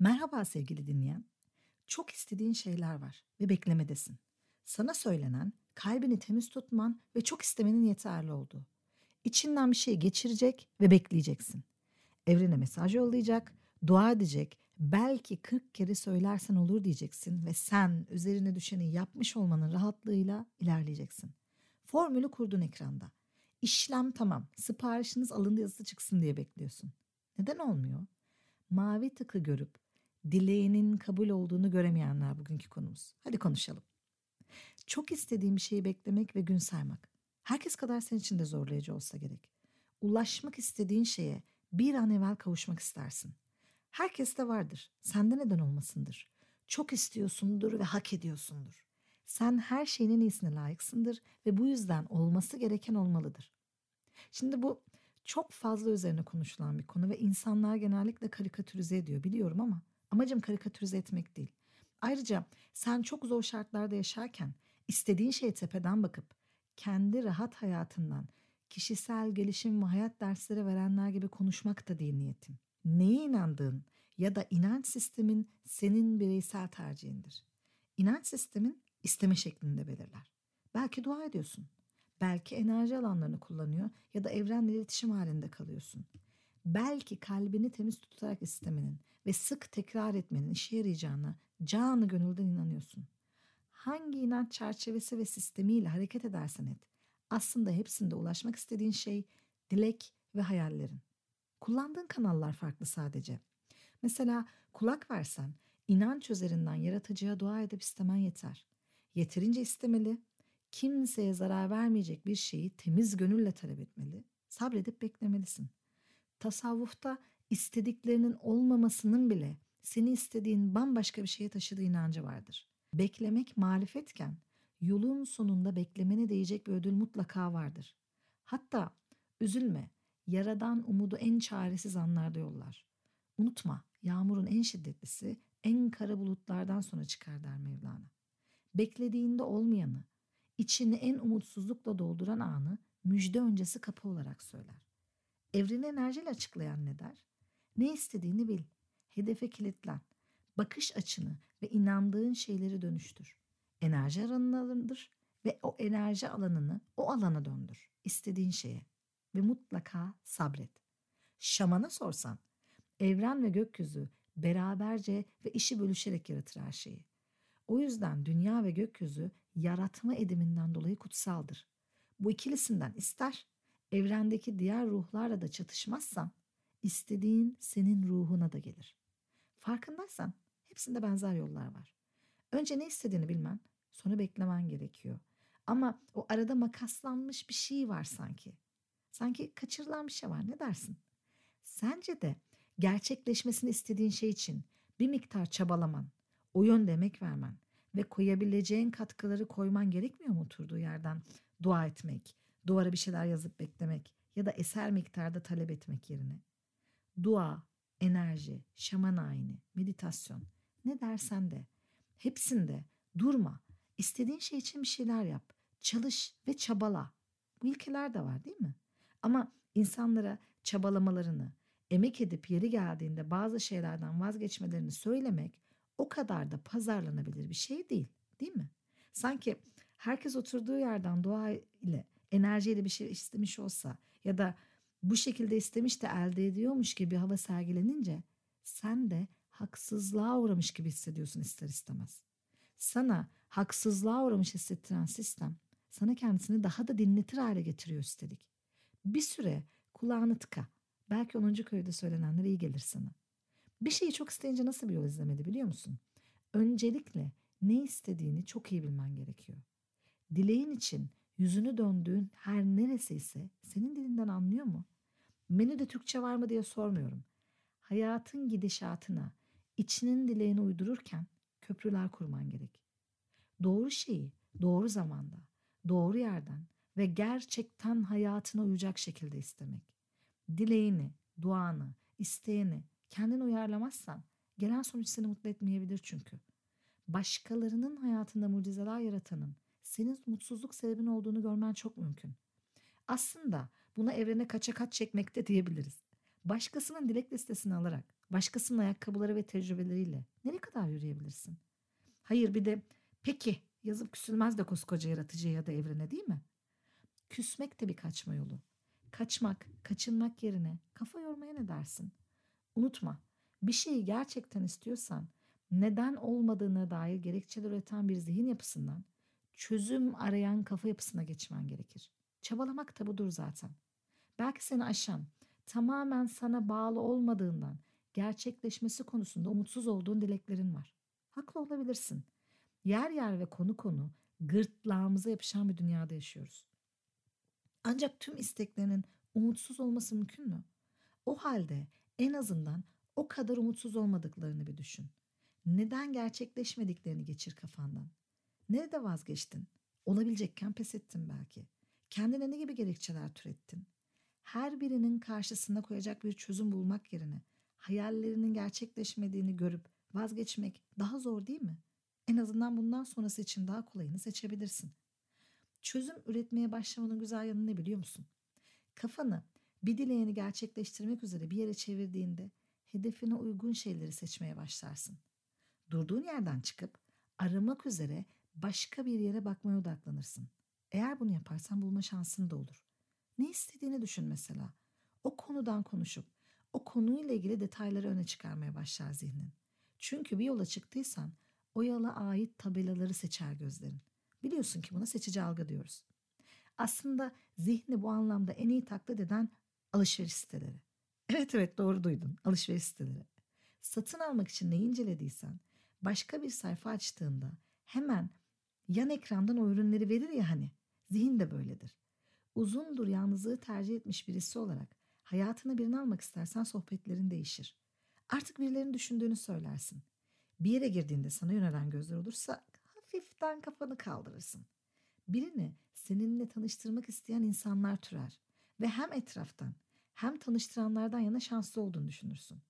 Merhaba sevgili dinleyen. Çok istediğin şeyler var ve beklemedesin. Sana söylenen, kalbini temiz tutman ve çok istemenin yeterli olduğu. İçinden bir şey geçirecek ve bekleyeceksin. Evrene mesaj yollayacak, dua edecek, belki 40 kere söylersen olur diyeceksin ve sen üzerine düşeni yapmış olmanın rahatlığıyla ilerleyeceksin. Formülü kurdun ekranda. İşlem tamam, siparişiniz alındı yazısı çıksın diye bekliyorsun. Neden olmuyor? Mavi tıkı görüp dileğinin kabul olduğunu göremeyenler bugünkü konumuz. Hadi konuşalım. Çok istediğim bir şeyi beklemek ve gün saymak. Herkes kadar senin için de zorlayıcı olsa gerek. Ulaşmak istediğin şeye bir an evvel kavuşmak istersin. Herkeste vardır. Sende neden olmasındır. Çok istiyorsundur ve hak ediyorsundur. Sen her şeyin en iyisine layıksındır ve bu yüzden olması gereken olmalıdır. Şimdi bu çok fazla üzerine konuşulan bir konu ve insanlar genellikle karikatürize ediyor biliyorum ama amacım karikatürize etmek değil. Ayrıca sen çok zor şartlarda yaşarken istediğin şeye tepeden bakıp kendi rahat hayatından kişisel gelişim ve hayat dersleri verenler gibi konuşmak da değil niyetim. Neye inandığın ya da inanç sistemin senin bireysel tercihindir. İnanç sistemin isteme şeklinde belirler. Belki dua ediyorsun. Belki enerji alanlarını kullanıyor ya da evrenle iletişim halinde kalıyorsun. Belki kalbini temiz tutarak istemenin ve sık tekrar etmenin işe yarayacağına canı gönülden inanıyorsun. Hangi inanç çerçevesi ve sistemiyle hareket edersen et, aslında hepsinde ulaşmak istediğin şey dilek ve hayallerin. Kullandığın kanallar farklı sadece. Mesela kulak versen inanç üzerinden yaratıcıya dua edip istemen yeter. Yeterince istemeli, kimseye zarar vermeyecek bir şeyi temiz gönülle talep etmeli, sabredip beklemelisin. Tasavvufta istediklerinin olmamasının bile seni istediğin bambaşka bir şeye taşıdığı inancı vardır. Beklemek marifetken yolun sonunda beklemene değecek bir ödül mutlaka vardır. Hatta üzülme, yaradan umudu en çaresiz anlarda yollar. Unutma, yağmurun en şiddetlisi en kara bulutlardan sonra çıkar der Mevlana. Beklediğinde olmayanı, içini en umutsuzlukla dolduran anı müjde öncesi kapı olarak söyler. Evreni enerjiyle açıklayan ne der? Ne istediğini bil. Hedefe kilitlen. Bakış açını ve inandığın şeyleri dönüştür. Enerji alanındır ve o enerji alanını o alana döndür. İstediğin şeye ve mutlaka sabret. Şamana sorsan, evren ve gökyüzü beraberce ve işi bölüşerek yaratır her şeyi. O yüzden dünya ve gökyüzü yaratma ediminden dolayı kutsaldır. Bu ikilisinden ister evrendeki diğer ruhlarla da çatışmazsan istediğin senin ruhuna da gelir. Farkındaysan hepsinde benzer yollar var. Önce ne istediğini bilmen, sonra beklemen gerekiyor. Ama o arada makaslanmış bir şey var sanki. Sanki kaçırılan bir şey var. Ne dersin? Sence de gerçekleşmesini istediğin şey için bir miktar çabalaman, o yönde emek vermen ve koyabileceğin katkıları koyman gerekmiyor mu oturduğu yerden dua etmek, duvara bir şeyler yazıp beklemek ya da eser miktarda talep etmek yerine? Dua, enerji, şaman ayini, meditasyon ne dersen de hepsinde durma. İstediğin şey için bir şeyler yap. Çalış ve çabala. Bu ilkeler de var değil mi? Ama insanlara çabalamalarını, emek edip yeri geldiğinde bazı şeylerden vazgeçmelerini söylemek o kadar da pazarlanabilir bir şey değil, değil mi? Sanki herkes oturduğu yerden dua ile enerjiyle bir şey istemiş olsa ya da bu şekilde istemiş de elde ediyormuş gibi hava sergilenince sen de haksızlığa uğramış gibi hissediyorsun ister istemez. Sana haksızlığa uğramış hissettiren sistem sana kendisini daha da dinletir hale getiriyor üstelik. Bir süre kulağını tıka. Belki 10. köyde söylenenler iyi gelir sana. Bir şeyi çok isteyince nasıl bir yol izlemeli biliyor musun? Öncelikle ne istediğini çok iyi bilmen gerekiyor. Dileğin için yüzünü döndüğün her neresi ise senin dilinden anlıyor mu? Menüde Türkçe var mı diye sormuyorum. Hayatın gidişatına, içinin dileğini uydururken köprüler kurman gerek. Doğru şeyi doğru zamanda, doğru yerden ve gerçekten hayatına uyacak şekilde istemek. Dileğini, duanı, isteğini kendin uyarlamazsan gelen sonuç seni mutlu etmeyebilir çünkü. Başkalarının hayatında mucizeler yaratanın senin mutsuzluk sebebin olduğunu görmen çok mümkün. Aslında buna evrene kaça kaç çekmekte diyebiliriz. Başkasının dilek listesini alarak Başkasının ayakkabıları ve tecrübeleriyle nereye kadar yürüyebilirsin? Hayır bir de peki yazıp küsülmez de koskoca yaratıcıya ya da evrene değil mi? Küsmek de bir kaçma yolu. Kaçmak, kaçınmak yerine kafa yormaya ne dersin? Unutma, bir şeyi gerçekten istiyorsan neden olmadığına dair gerekçeler üreten bir zihin yapısından çözüm arayan kafa yapısına geçmen gerekir. Çabalamak da budur zaten. Belki seni aşan, tamamen sana bağlı olmadığından gerçekleşmesi konusunda umutsuz olduğun dileklerin var. Haklı olabilirsin. Yer yer ve konu konu gırtlağımıza yapışan bir dünyada yaşıyoruz. Ancak tüm isteklerinin umutsuz olması mümkün mü? O halde en azından o kadar umutsuz olmadıklarını bir düşün. Neden gerçekleşmediklerini geçir kafandan. Nerede vazgeçtin? Olabilecekken pes ettin belki. Kendine ne gibi gerekçeler türettin? Her birinin karşısına koyacak bir çözüm bulmak yerine hayallerinin gerçekleşmediğini görüp vazgeçmek daha zor değil mi? En azından bundan sonrası için daha kolayını seçebilirsin. Çözüm üretmeye başlamanın güzel yanı ne biliyor musun? Kafanı bir dileğini gerçekleştirmek üzere bir yere çevirdiğinde hedefine uygun şeyleri seçmeye başlarsın. Durduğun yerden çıkıp aramak üzere başka bir yere bakmaya odaklanırsın. Eğer bunu yaparsan bulma şansın da olur. Ne istediğini düşün mesela. O konudan konuşup o konuyla ilgili detayları öne çıkarmaya başlar zihnin. Çünkü bir yola çıktıysan o yola ait tabelaları seçer gözlerin. Biliyorsun ki buna seçici algı diyoruz. Aslında zihni bu anlamda en iyi taklit eden alışveriş siteleri. Evet evet doğru duydun alışveriş siteleri. Satın almak için neyi incelediysen başka bir sayfa açtığında hemen yan ekrandan o ürünleri verir ya hani. Zihin de böyledir. Uzundur yalnızlığı tercih etmiş birisi olarak hayatına birini almak istersen sohbetlerin değişir. Artık birilerinin düşündüğünü söylersin. Bir yere girdiğinde sana yönelen gözler olursa hafiften kafanı kaldırırsın. Birini seninle tanıştırmak isteyen insanlar türer ve hem etraftan hem tanıştıranlardan yana şanslı olduğunu düşünürsün.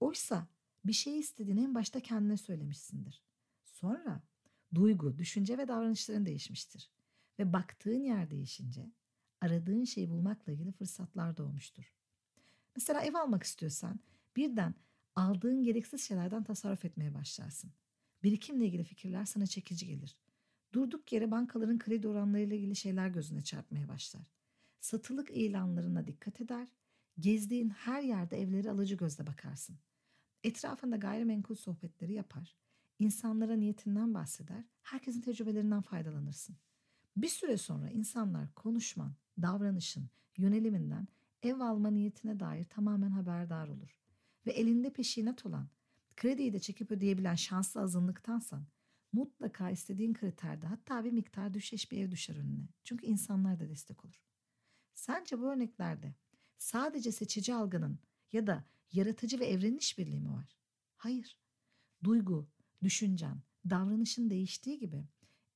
Oysa bir şey istediğini en başta kendine söylemişsindir. Sonra duygu, düşünce ve davranışların değişmiştir. Ve baktığın yer değişince aradığın şeyi bulmakla ilgili fırsatlar doğmuştur. Mesela ev almak istiyorsan birden aldığın gereksiz şeylerden tasarruf etmeye başlarsın. Birikimle ilgili fikirler sana çekici gelir. Durduk yere bankaların kredi oranlarıyla ilgili şeyler gözüne çarpmaya başlar. Satılık ilanlarına dikkat eder, gezdiğin her yerde evleri alıcı gözle bakarsın. Etrafında gayrimenkul sohbetleri yapar, insanlara niyetinden bahseder, herkesin tecrübelerinden faydalanırsın. Bir süre sonra insanlar konuşman, davranışın, yöneliminden ev alma niyetine dair tamamen haberdar olur. Ve elinde peşinat olan, krediyi de çekip ödeyebilen şanslı azınlıktansan mutlaka istediğin kriterde hatta bir miktar düşeş bir ev düşer önüne. Çünkü insanlar da destek olur. Sence bu örneklerde sadece seçici algının ya da yaratıcı ve evrenin işbirliği mi var? Hayır. Duygu, düşüncen, davranışın değiştiği gibi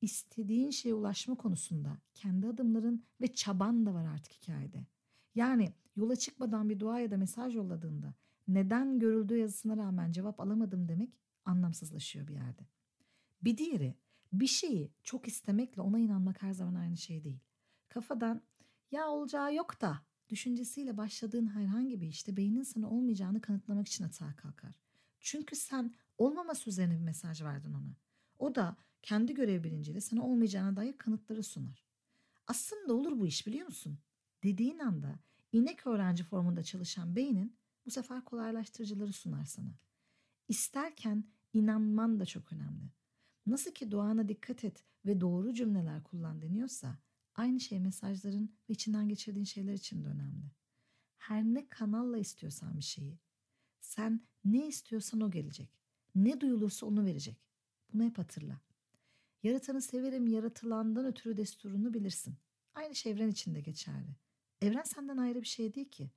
istediğin şeye ulaşma konusunda kendi adımların ve çaban da var artık hikayede. Yani yola çıkmadan bir dua ya da mesaj yolladığında neden görüldüğü yazısına rağmen cevap alamadım demek anlamsızlaşıyor bir yerde. Bir diğeri bir şeyi çok istemekle ona inanmak her zaman aynı şey değil. Kafadan ya olacağı yok da düşüncesiyle başladığın herhangi bir işte beynin sana olmayacağını kanıtlamak için atağa kalkar. Çünkü sen olmaması üzerine bir mesaj verdin ona. O da kendi görev bilinciyle sana olmayacağına dair kanıtları sunar. Aslında olur bu iş biliyor musun? Dediğin anda inek öğrenci formunda çalışan beynin bu sefer kolaylaştırıcıları sunar sana. İsterken inanman da çok önemli. Nasıl ki duana dikkat et ve doğru cümleler kullan deniyorsa aynı şey mesajların ve içinden geçirdiğin şeyler için de önemli. Her ne kanalla istiyorsan bir şeyi, sen ne istiyorsan o gelecek. Ne duyulursa onu verecek. Bunu hep hatırla. Yaratanı severim yaratılandan ötürü desturunu bilirsin. Aynı şey evren için de geçerli. Evren senden ayrı bir şey değil ki.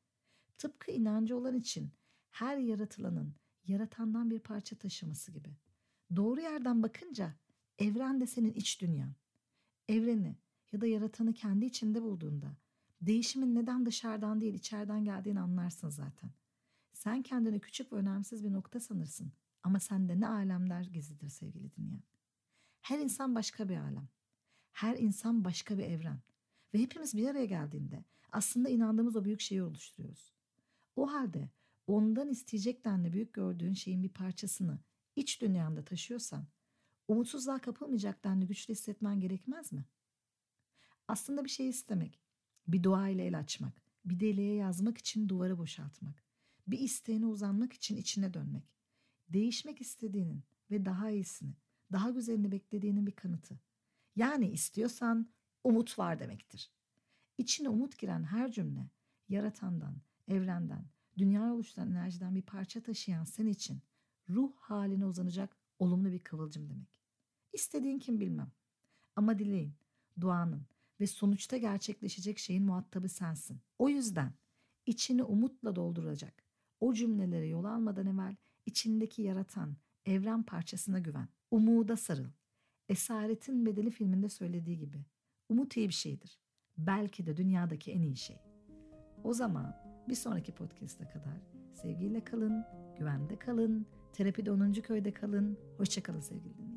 Tıpkı inancı olan için her yaratılanın yaratandan bir parça taşıması gibi. Doğru yerden bakınca evren de senin iç dünyan. Evreni ya da yaratanı kendi içinde bulduğunda değişimin neden dışarıdan değil içeriden geldiğini anlarsın zaten. Sen kendini küçük ve önemsiz bir nokta sanırsın ama sende ne alemler gizlidir sevgili dinleyen. Her insan başka bir alem. Her insan başka bir evren. Ve hepimiz bir araya geldiğinde aslında inandığımız o büyük şeyi oluşturuyoruz. O halde ondan isteyecek denli büyük gördüğün şeyin bir parçasını iç dünyanda taşıyorsan umutsuzluğa kapılmayacak denli güçlü hissetmen gerekmez mi? Aslında bir şey istemek, bir dua ile el açmak, bir deliğe yazmak için duvarı boşaltmak, bir isteğine uzanmak için içine dönmek, değişmek istediğinin ve daha iyisini, daha güzelini beklediğinin bir kanıtı. Yani istiyorsan umut var demektir. İçine umut giren her cümle yaratandan, evrenden, dünya oluşturan enerjiden bir parça taşıyan sen için ruh haline uzanacak olumlu bir kıvılcım demek. İstediğin kim bilmem. Ama dileğin, duanın ve sonuçta gerçekleşecek şeyin muhatabı sensin. O yüzden içini umutla dolduracak o cümlelere yol almadan evvel içindeki yaratan evren parçasına güven. Umuda sarıl. Esaretin Bedeli filminde söylediği gibi. Umut iyi bir şeydir. Belki de dünyadaki en iyi şey. O zaman bir sonraki podcast'a kadar sevgiyle kalın, güvende kalın, terapide 10. köyde kalın. Hoşçakalın sevgili